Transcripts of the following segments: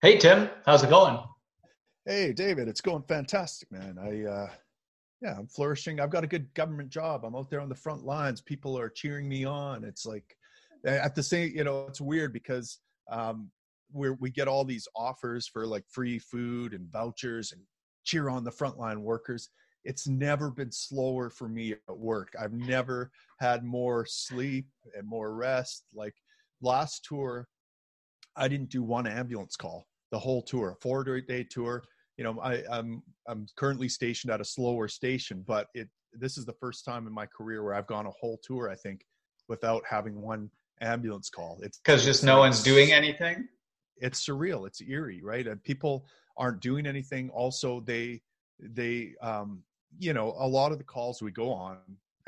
Hey Tim, how's it going? Hey David, it's going fantastic, man. I uh yeah, I'm flourishing. I've got a good government job. I'm out there on the front lines. People are cheering me on. It's like at the same, you know, it's weird because um we we get all these offers for like free food and vouchers and cheer on the frontline workers. It's never been slower for me at work. I've never had more sleep and more rest. Like last tour, I didn't do one ambulance call the whole tour, four day tour. You know, I, I'm I'm currently stationed at a slower station, but it this is the first time in my career where I've gone a whole tour. I think without having one ambulance call. It's because just no one's doing anything. It's surreal. It's eerie, right? And people aren't doing anything. Also, they they um, you know a lot of the calls we go on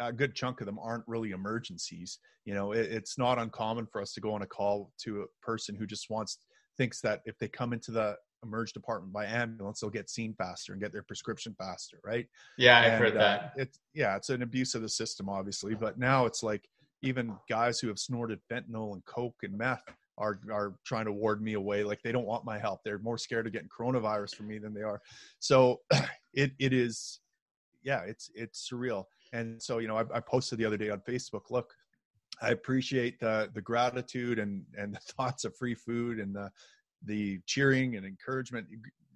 a good chunk of them aren't really emergencies. You know, it, it's not uncommon for us to go on a call to a person who just wants thinks that if they come into the emerge department by ambulance, they'll get seen faster and get their prescription faster, right? Yeah, I've and, heard uh, that. It's yeah, it's an abuse of the system, obviously. But now it's like even guys who have snorted fentanyl and coke and meth are are trying to ward me away. Like they don't want my help. They're more scared of getting coronavirus from me than they are. So it it is, yeah, it's it's surreal. And so you know, I, I posted the other day on Facebook. Look, I appreciate the the gratitude and and the thoughts of free food and the the cheering and encouragement.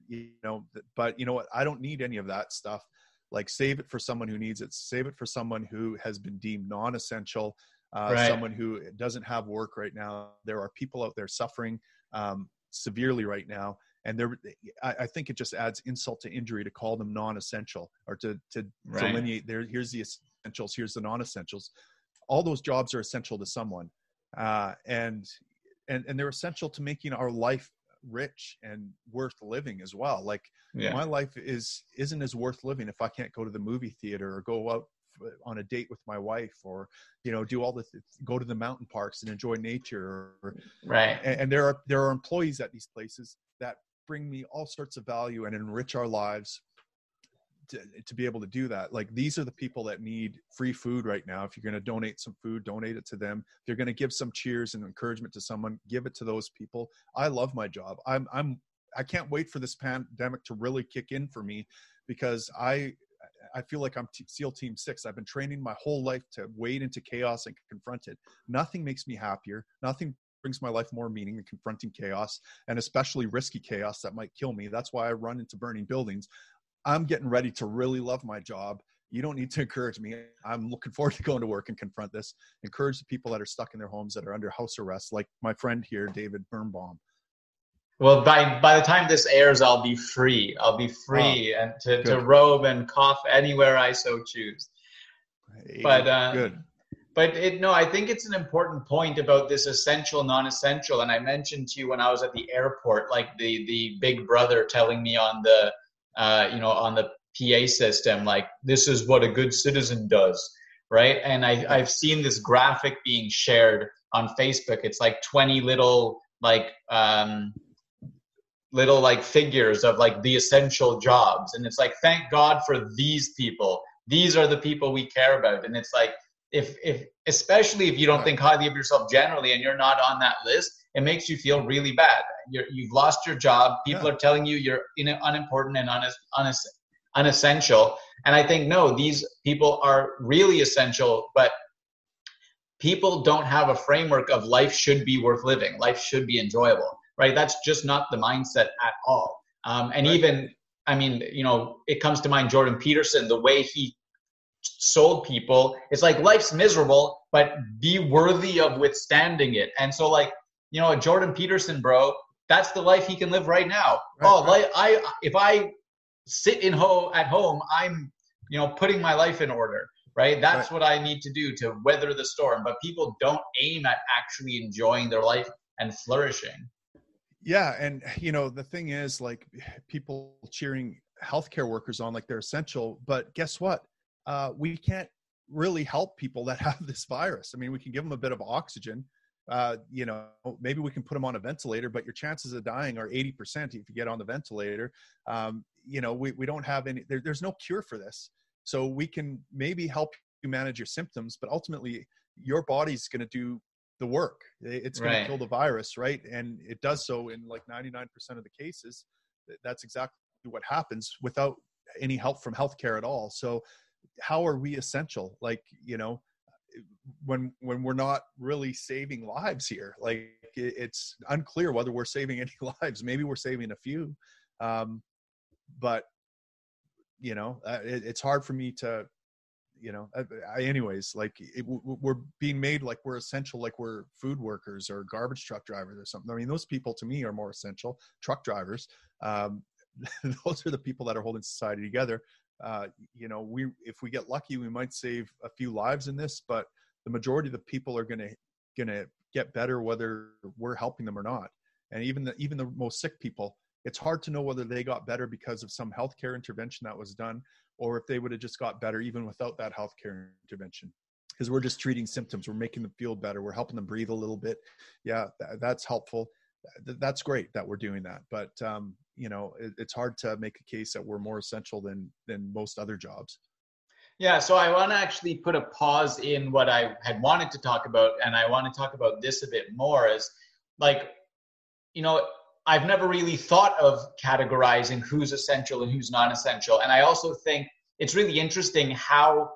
You know, but you know what? I don't need any of that stuff. Like save it for someone who needs it. Save it for someone who has been deemed non-essential. Uh, right. Someone who doesn't have work right now. There are people out there suffering um, severely right now, and there I, I, think it just adds insult to injury to call them non-essential or to to right. delineate there. Here's the essentials. Here's the non-essentials all those jobs are essential to someone uh, and and and they're essential to making our life rich and worth living as well like yeah. my life is isn't as worth living if i can't go to the movie theater or go out on a date with my wife or you know do all the th- go to the mountain parks and enjoy nature or, right and, and there are there are employees at these places that bring me all sorts of value and enrich our lives to, to be able to do that like these are the people that need free food right now if you're going to donate some food donate it to them if you're going to give some cheers and encouragement to someone give it to those people i love my job i'm i'm i can't wait for this pandemic to really kick in for me because i I feel like I'm T- SEAL Team Six. I've been training my whole life to wade into chaos and confront it. Nothing makes me happier. Nothing brings my life more meaning than confronting chaos and especially risky chaos that might kill me. That's why I run into burning buildings. I'm getting ready to really love my job. You don't need to encourage me. I'm looking forward to going to work and confront this. Encourage the people that are stuck in their homes that are under house arrest, like my friend here, David Birnbaum. Well, by by the time this airs, I'll be free. I'll be free oh, and to, to robe and cough anywhere I so choose. Hey, but uh, good. But it, no, I think it's an important point about this essential, non-essential. And I mentioned to you when I was at the airport, like the the big brother telling me on the uh, you know, on the PA system, like this is what a good citizen does, right? And I, I've seen this graphic being shared on Facebook. It's like 20 little like um, little like figures of like the essential jobs, and it's like thank God for these people. These are the people we care about, and it's like if if especially if you don't think highly of yourself generally and you're not on that list it makes you feel really bad. You're, you've lost your job. People yeah. are telling you you're in, unimportant and un, un, unessential. And i think no these people are really essential but people don't have a framework of life should be worth living. Life should be enjoyable right? That's just not the mindset at all. Um, and right. even i mean you know it comes to mind jordan peterson the way he sold people. It's like life's miserable but be worthy of withstanding it. And so like you know jordan peterson bro that's the life he can live right now. Right, oh right. like i if i sit in ho at home i'm you know putting my life in order right? That's right. what i need to do to weather the storm. But people don't aim at actually enjoying their life and flourishing. Yeah and you know the thing is like people cheering healthcare workers on like they're essential but guess what uh, we can't really help people that have this virus. I mean, we can give them a bit of oxygen. Uh, you know, maybe we can put them on a ventilator, but your chances of dying are 80% if you get on the ventilator. Um, you know, we, we don't have any, there, there's no cure for this. So we can maybe help you manage your symptoms, but ultimately your body's going to do the work. It's going right. to kill the virus, right? And it does so in like 99% of the cases. That's exactly what happens without any help from healthcare at all. So, how are we essential? Like, you know, when when we're not really saving lives here, like it's unclear whether we're saving any lives. Maybe we're saving a few, um, but you know, uh, it, it's hard for me to you know I, anyways like it, we're being made like we're essential like we're food workers or garbage truck drivers or something i mean those people to me are more essential truck drivers um, those are the people that are holding society together uh, you know we if we get lucky we might save a few lives in this but the majority of the people are going to going to get better whether we're helping them or not. And even the even the most sick people it's hard to know whether they got better because of some healthcare intervention that was done or if they would have just got better even without that healthcare intervention. Because we're just treating symptoms. We're making them feel better. We're helping them breathe a little bit. Yeah that's helpful. That's great that we're doing that but um, you know it, it's hard to make a case that we're more essential than than most other jobs yeah so i want to actually put a pause in what i had wanted to talk about and i want to talk about this a bit more is like you know I've never really thought of categorizing who's essential and who's non essential. And I also think it's really interesting how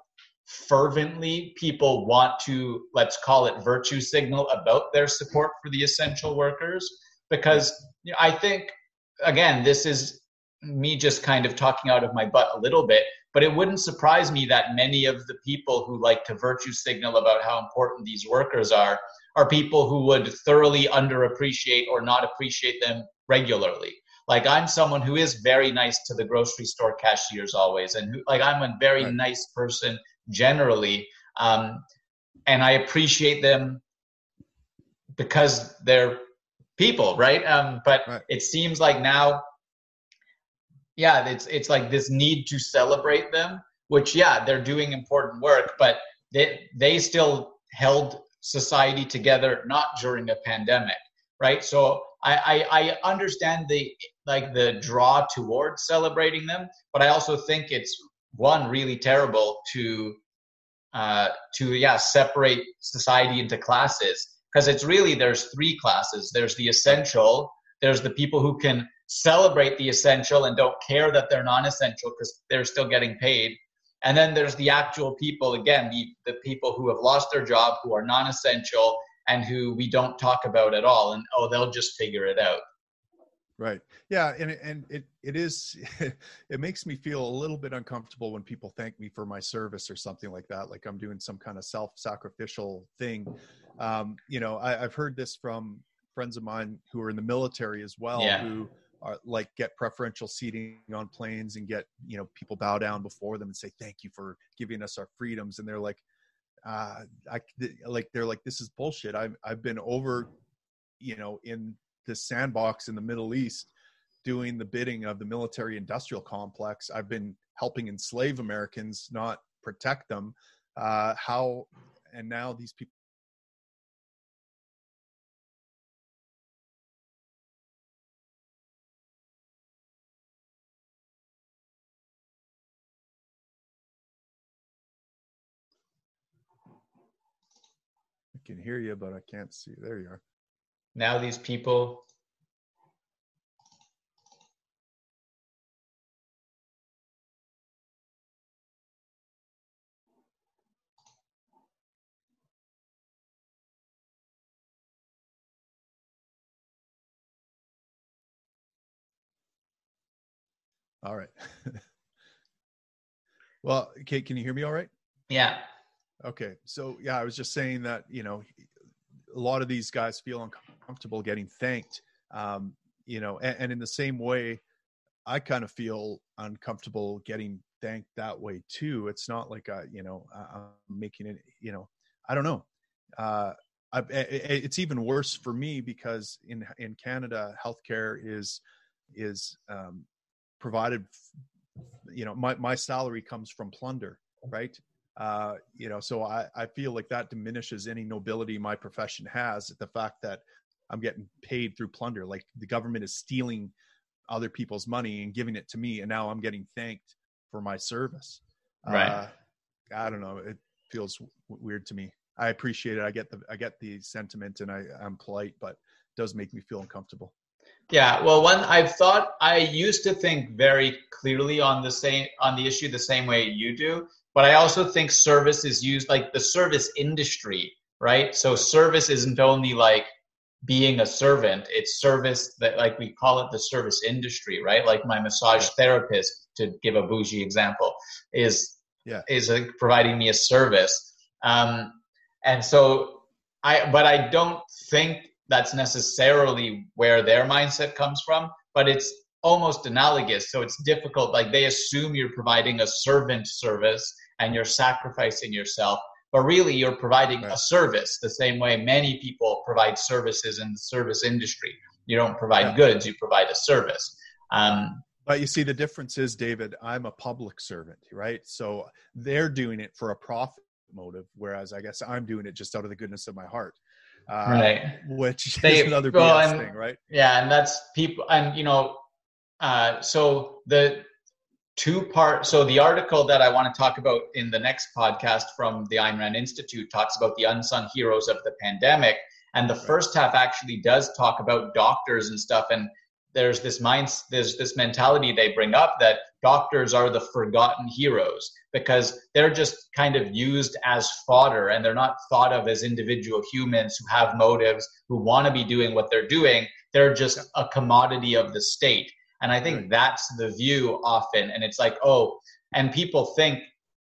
fervently people want to, let's call it virtue signal about their support for the essential workers. Because you know, I think, again, this is me just kind of talking out of my butt a little bit, but it wouldn't surprise me that many of the people who like to virtue signal about how important these workers are are people who would thoroughly underappreciate or not appreciate them regularly. Like I'm someone who is very nice to the grocery store cashiers always, and who, like I'm a very right. nice person generally, um, and I appreciate them because they're people, right? Um, but right. it seems like now, yeah, it's it's like this need to celebrate them, which yeah, they're doing important work, but they they still held society together not during a pandemic right so I, I, I understand the like the draw towards celebrating them but i also think it's one really terrible to uh to yeah separate society into classes because it's really there's three classes there's the essential there's the people who can celebrate the essential and don't care that they're non-essential because they're still getting paid and then there's the actual people, again, the, the people who have lost their job, who are non essential, and who we don't talk about at all. And oh, they'll just figure it out. Right. Yeah. And, and it, it is, it makes me feel a little bit uncomfortable when people thank me for my service or something like that. Like I'm doing some kind of self sacrificial thing. Um, you know, I, I've heard this from friends of mine who are in the military as well, yeah. who, are, like get preferential seating on planes and get you know people bow down before them and say thank you for giving us our freedoms. And they're like uh i like they're like this is bullshit. I've i've been over you know in the sandbox in the middle east doing the bidding of the military industrial complex. I've been helping enslave americans not protect them. Uh how and now these people can hear you, but I can't see. There you are. Now these people. All right. well, Kate, can you hear me all right? Yeah. Okay. So yeah, I was just saying that, you know, a lot of these guys feel uncomfortable getting thanked. Um, you know, and, and in the same way, I kind of feel uncomfortable getting thanked that way too. It's not like I, you know, I'm making it, you know, I don't know. Uh, I, it's even worse for me because in in Canada, healthcare is is um, provided. You know, my my salary comes from plunder, right? Uh, you know, so I, I feel like that diminishes any nobility my profession has. The fact that I'm getting paid through plunder, like the government is stealing other people's money and giving it to me, and now I'm getting thanked for my service. Right. Uh, I don't know. It feels w- weird to me. I appreciate it. I get the I get the sentiment, and I I'm polite, but it does make me feel uncomfortable. Yeah, well, one I've thought I used to think very clearly on the same on the issue the same way you do, but I also think service is used like the service industry, right? So service isn't only like being a servant; it's service that like we call it the service industry, right? Like my massage therapist, to give a bougie example, is yeah is uh, providing me a service, um, and so I but I don't think that's necessarily where their mindset comes from, but it's almost analogous. So it's difficult. Like they assume you're providing a servant service and you're sacrificing yourself, but really you're providing right. a service the same way many people provide services in the service industry. You don't provide yeah. goods, you provide a service. Um, but you see, the difference is, David, I'm a public servant, right? So they're doing it for a profit motive, whereas I guess I'm doing it just out of the goodness of my heart uh, right? Which they, is another well, BS and, thing, right? Yeah, and that's people, and you know, uh, so the two part. So the article that I want to talk about in the next podcast from the Ayn Rand Institute talks about the unsung heroes of the pandemic, and the right. first half actually does talk about doctors and stuff, and there's this mind there's this mentality they bring up that doctors are the forgotten heroes because they're just kind of used as fodder and they're not thought of as individual humans who have motives who want to be doing what they're doing they're just a commodity of the state and i think that's the view often and it's like oh and people think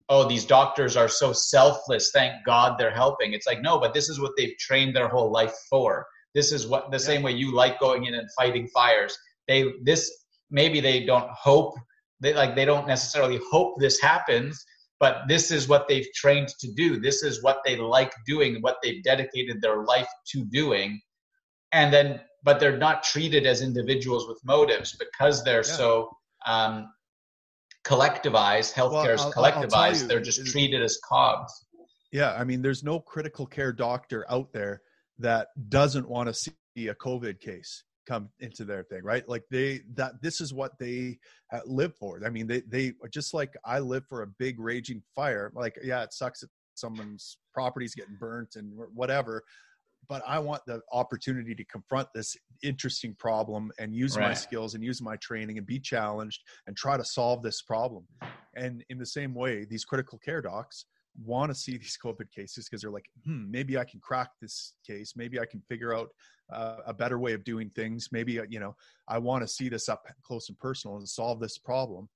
oh these doctors are so selfless thank god they're helping it's like no but this is what they've trained their whole life for this is what the yeah. same way you like going in and fighting fires. They this maybe they don't hope they like they don't necessarily hope this happens, but this is what they've trained to do. This is what they like doing, what they've dedicated their life to doing. And then but they're not treated as individuals with motives because they're yeah. so um, collectivized, healthcare well, collectivized, you, they're just treated as cogs. Yeah, I mean, there's no critical care doctor out there that doesn't want to see a COVID case come into their thing, right? Like they that this is what they uh, live for. I mean, they they just like I live for a big raging fire. Like, yeah, it sucks that someone's property's getting burnt and whatever, but I want the opportunity to confront this interesting problem and use right. my skills and use my training and be challenged and try to solve this problem. And in the same way, these critical care docs want to see these COVID cases because they're like, hmm, maybe I can crack this case. Maybe I can figure out uh, a better way of doing things. Maybe, uh, you know, I want to see this up close and personal and solve this problem.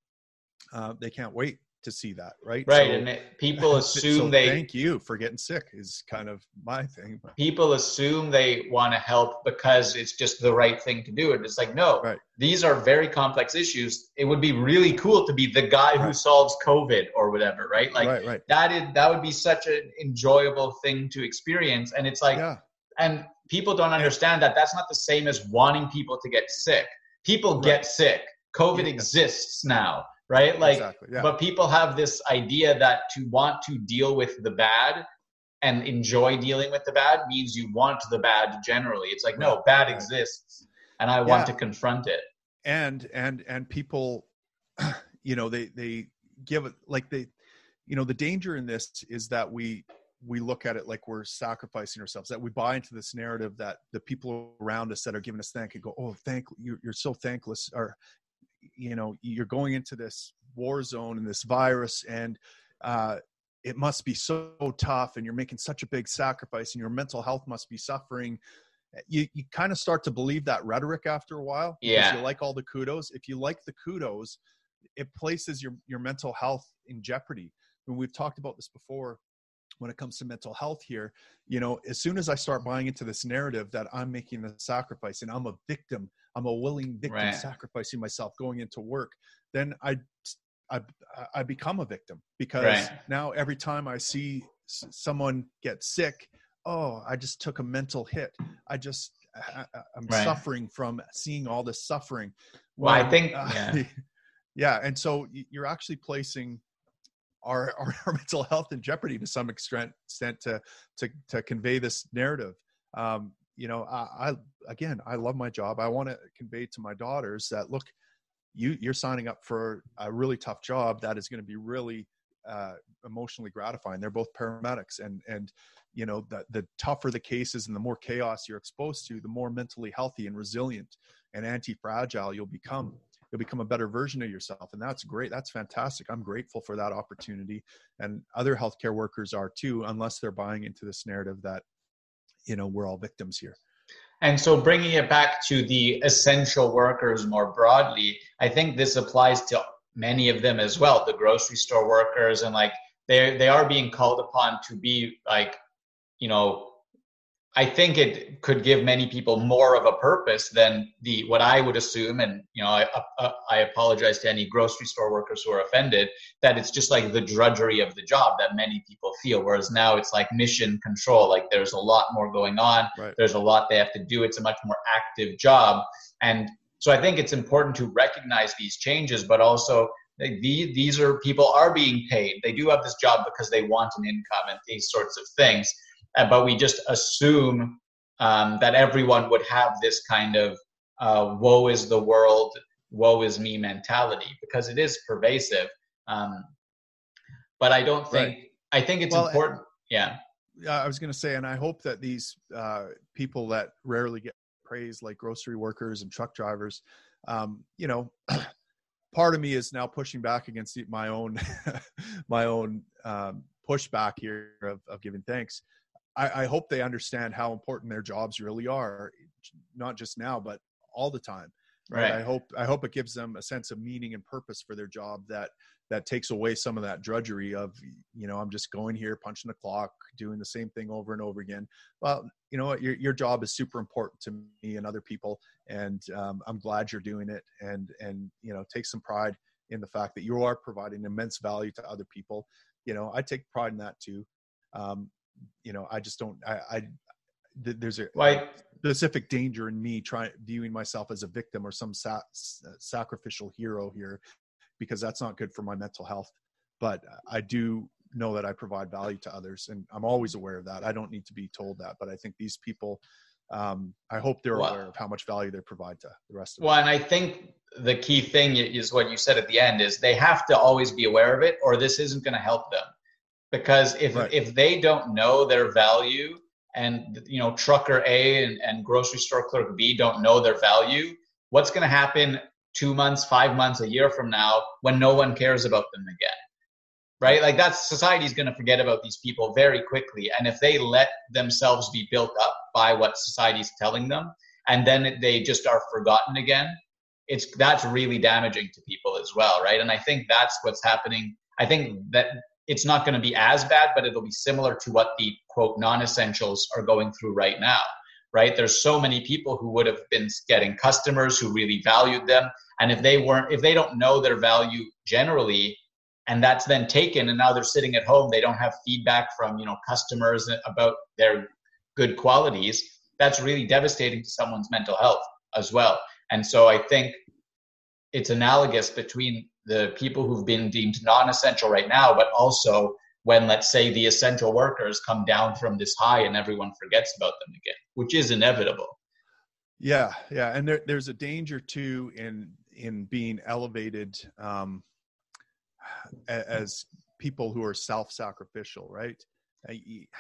Uh, they can't wait to see that, right? Right, so, and it, people assume so they. Thank you for getting sick. Is kind of my thing. People assume they want to help because it's just the right thing to do, and it's like no. Right. These are very complex issues. It would be really cool to be the guy right. who solves COVID or whatever, right? Like right, right. that is that would be such an enjoyable thing to experience, and it's like, yeah. and people don't understand that that's not the same as wanting people to get sick. People get sick. COVID yeah. exists now right? Like, exactly, yeah. but people have this idea that to want to deal with the bad and enjoy dealing with the bad means you want the bad generally. It's like, no, bad exists and I want yeah. to confront it. And, and, and people, you know, they, they give it like they, you know, the danger in this is that we, we look at it like we're sacrificing ourselves that we buy into this narrative that the people around us that are giving us thank and go oh thank you're, you're so thankless or you know you're going into this war zone and this virus and uh, it must be so tough and you're making such a big sacrifice and your mental health must be suffering. You, you kind of start to believe that rhetoric after a while yeah. you like all the kudos. If you like the kudos it places your your mental health in jeopardy. And we've talked about this before when it comes to mental health here. You know as soon as i start buying into this narrative that i'm making the sacrifice and i'm a victim I'm a willing victim right. sacrificing myself going into work, then I, I, I become a victim because right. now every time I see someone get sick, oh, I just took a mental hit. I just, I, am right. suffering from seeing all this suffering. Well, well I think, uh, yeah. yeah. And so you're actually placing our, our, our, mental health in jeopardy to some extent, extent to, to, to convey this narrative. Um, you know, I, I again, I love my job. I want to convey to my daughters that look, you you're signing up for a really tough job that is going to be really uh, emotionally gratifying. They're both paramedics, and and you know the the tougher the cases and the more chaos you're exposed to, the more mentally healthy and resilient and anti-fragile you'll become. You'll become a better version of yourself, and that's great. That's fantastic. I'm grateful for that opportunity, and other healthcare workers are too, unless they're buying into this narrative that you know we're all victims here. And so, bringing it back to the essential workers more broadly, I think this applies to many of them as well the grocery store workers and like they they are being called upon to be like you know I think it could give many people more of a purpose than the what I would assume, and you know, I, I, I, apologize to any grocery store workers who are offended that it's just like the drudgery of the job that many people feel. Whereas now it's like mission control, like there's a lot more going on, right. there's a lot they have to do. It's a much more active job, and so I think it's important to recognize these changes, but also these are people are being paid. They do have this job because they want an income and these sorts of things uh, but we just assume um, that everyone would have this kind of uh, woe is the world, woe is me mentality because it is pervasive. Um, but I don't think, right. I think it's well, important. Yeah. I was going to say, and I hope that these uh, people that rarely get praised, like grocery workers and truck drivers, um, you know, part of me is now pushing back against my own, my own um, pushback here of, of giving thanks. I, I hope they understand how important their jobs really are, not just now, but all the time. Right. I hope I hope it gives them a sense of meaning and purpose for their job that that takes away some of that drudgery of you know I'm just going here punching the clock doing the same thing over and over again. Well, you know what your your job is super important to me and other people, and um, I'm glad you're doing it and and you know take some pride in the fact that you are providing immense value to other people. You know I take pride in that too. Um, you know, I just don't. I, I there's a like specific danger in me trying viewing myself as a victim or some sa- sacrificial hero here, because that's not good for my mental health. But I do know that I provide value to others, and I'm always aware of that. I don't need to be told that, but I think these people. Um, I hope they're well, aware of how much value they provide to the rest of. Well, them. and I think the key thing is what you said at the end is they have to always be aware of it, or this isn't going to help them because if right. if they don't know their value and you know trucker A and, and grocery store clerk B don't know their value, what's going to happen two months, five months, a year from now when no one cares about them again? Right? Like that's society's going to forget about these people very quickly. And if they let themselves be built up by what society's telling them, and then they just are forgotten again, it's that's really damaging to people as well, right? And I think that's what's happening. I think that it's not going to be as bad, but it'll be similar to what the quote non essentials are going through right now, right? There's so many people who would have been getting customers who really valued them. And if they weren't, if they don't know their value generally, and that's then taken and now they're sitting at home, they don't have feedback from, you know, customers about their good qualities, that's really devastating to someone's mental health as well. And so I think it's analogous between the people who've been deemed non-essential right now, but also when let's say the essential workers come down from this high and everyone forgets about them again, which is inevitable. Yeah, yeah, and there, there's a danger too in in being elevated um, as people who are self-sacrificial, right?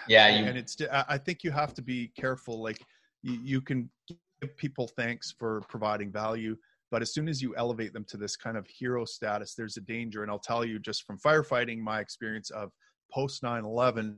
Yeah, you, and it's I think you have to be careful. Like you, you can give people thanks for providing value, but as soon as you elevate them to this kind of hero status, there's a danger. And I'll tell you just from firefighting, my experience of post 9 11,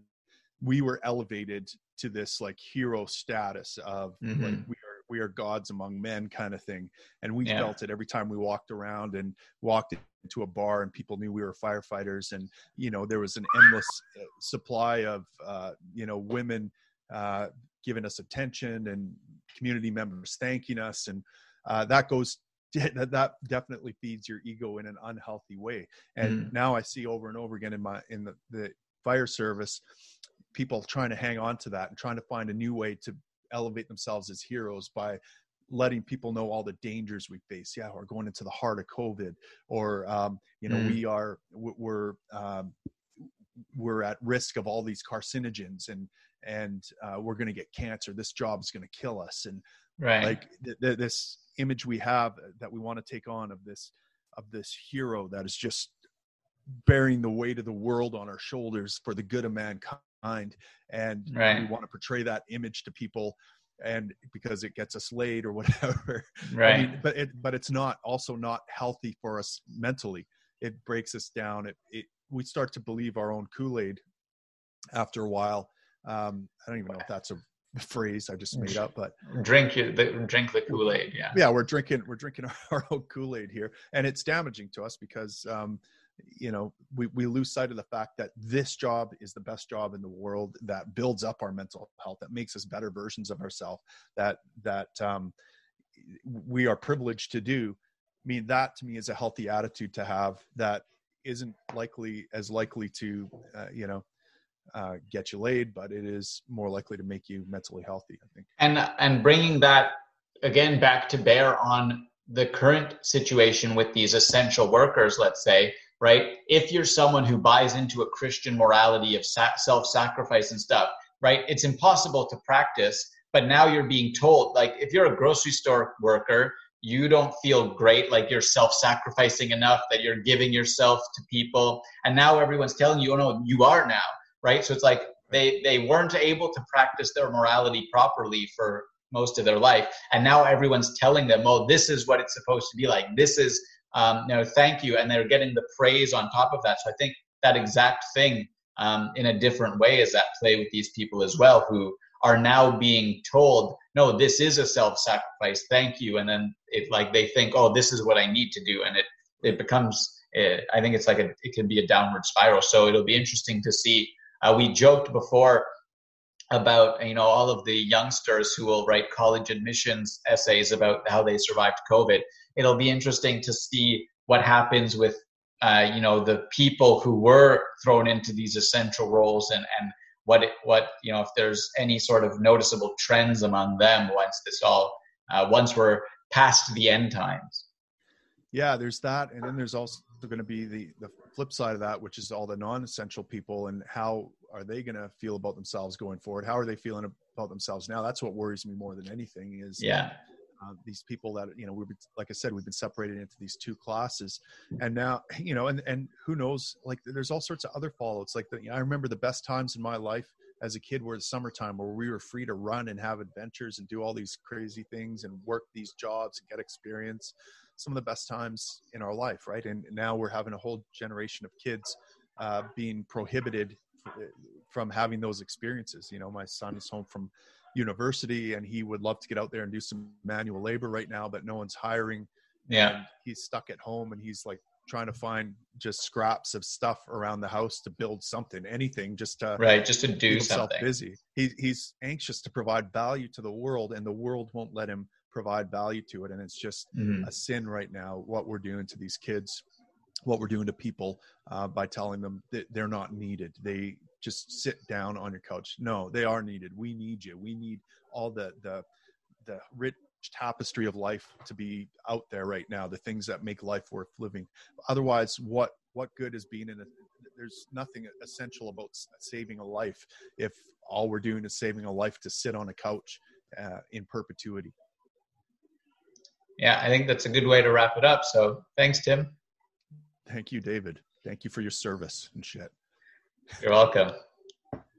we were elevated to this like hero status of mm-hmm. like we are we are gods among men kind of thing and we yeah. felt it every time we walked around and walked into a bar and people knew we were firefighters and you know there was an endless uh, supply of uh, you know women uh, giving us attention and community members thanking us and uh, that goes that, that definitely feeds your ego in an unhealthy way. And mm. now i see over and over again in my in the, the fire service people trying to hang on to that and trying to find a new way to elevate themselves as heroes by letting people know all the dangers we face. Yeah we're going into the heart of covid or um, you know mm. we are we're um, we're at risk of all these carcinogens and and uh, we're going to get cancer. This job is going to kill us. And right. like th- th- this image we have that we want to take on of this of this hero that is just bearing the weight of the world on our shoulders for the good of mankind. And right. we want to portray that image to people and because it gets us laid or whatever. Right I mean, but it but it's not also not healthy for us mentally. It breaks us down. It, it we start to believe our own kool-aid after a while. Um, i don't even know if that's a phrase I just made up, but drink the drink the Kool Aid. Yeah, yeah, we're drinking we're drinking our own Kool Aid here, and it's damaging to us because um, you know we we lose sight of the fact that this job is the best job in the world that builds up our mental health, that makes us better versions of ourselves, that that um, we are privileged to do. I mean, that to me is a healthy attitude to have that isn't likely as likely to uh, you know uh, get you laid, but it is more likely to make you mentally healthy. I think. And and bringing that again back to bear on the current situation with these essential workers, let's say, right? If you're someone who buys into a Christian morality of self-sacrifice and stuff, right? It's impossible to practice. But now you're being told, like, if you're a grocery store worker, you don't feel great, like you're self-sacrificing enough, that you're giving yourself to people, and now everyone's telling you, oh no, you are now right? So it's like they they weren't able to practice their morality properly for most of their life, and now everyone's telling them, "Oh, this is what it's supposed to be like. This is, um, you know, thank you," and they're getting the praise on top of that. So I think that exact thing, um, in a different way, is at play with these people as well, who are now being told, "No, this is a self-sacrifice. Thank you," and then it like they think, "Oh, this is what I need to do," and it it becomes. Eh, I think it's like a, it can be a downward spiral. So it'll be interesting to see uh, we joked before about you know all of the youngsters who will write college admissions essays about how they survived COVID. It'll be interesting to see what happens with uh, you know the people who were thrown into these essential roles and and what it, what you know if there's any sort of noticeable trends among them once this all uh, once we're past the end times. Yeah, there's that, and then there's also going to be the the flip side of that, which is all the non-essential people, and how are they going to feel about themselves going forward? How are they feeling about themselves now? That's what worries me more than anything. Is yeah. Uh, these people that you know we've been, like I said we've been separated into these two classes, and now you know and and who knows like there's all sorts of other fallouts. Like the, you know, I remember the best times in my life as a kid were the summertime where we were free to run and have adventures and do all these crazy things and work these jobs and get experience some of the best times in our life, right? And now we're having a whole generation of kids uh, being prohibited from having those experiences. You know, my son is home from university and he would love to get out there and do some manual labor right now, but no one's hiring. Yeah. he's stuck at home and he's like trying to find just scraps of stuff around the house to build something, anything, just to right, just to do something. Busy. He, he's anxious to provide value to the world, and the world won't let him provide value to it and it's just mm-hmm. a sin right now what we're doing to these kids what we're doing to people uh, by telling them that they're not needed. They just sit down on your couch. No they are needed. We need you. We need all the the the rich tapestry of life to be out there right now the things that make life worth living. Otherwise what what good is being in a there's nothing essential about saving a life if all we're doing is saving a life to sit on a couch uh, in perpetuity yeah, I think that's a good way to wrap it up. So thanks, Tim. Thank you, David. Thank you for your service and shit. You're welcome.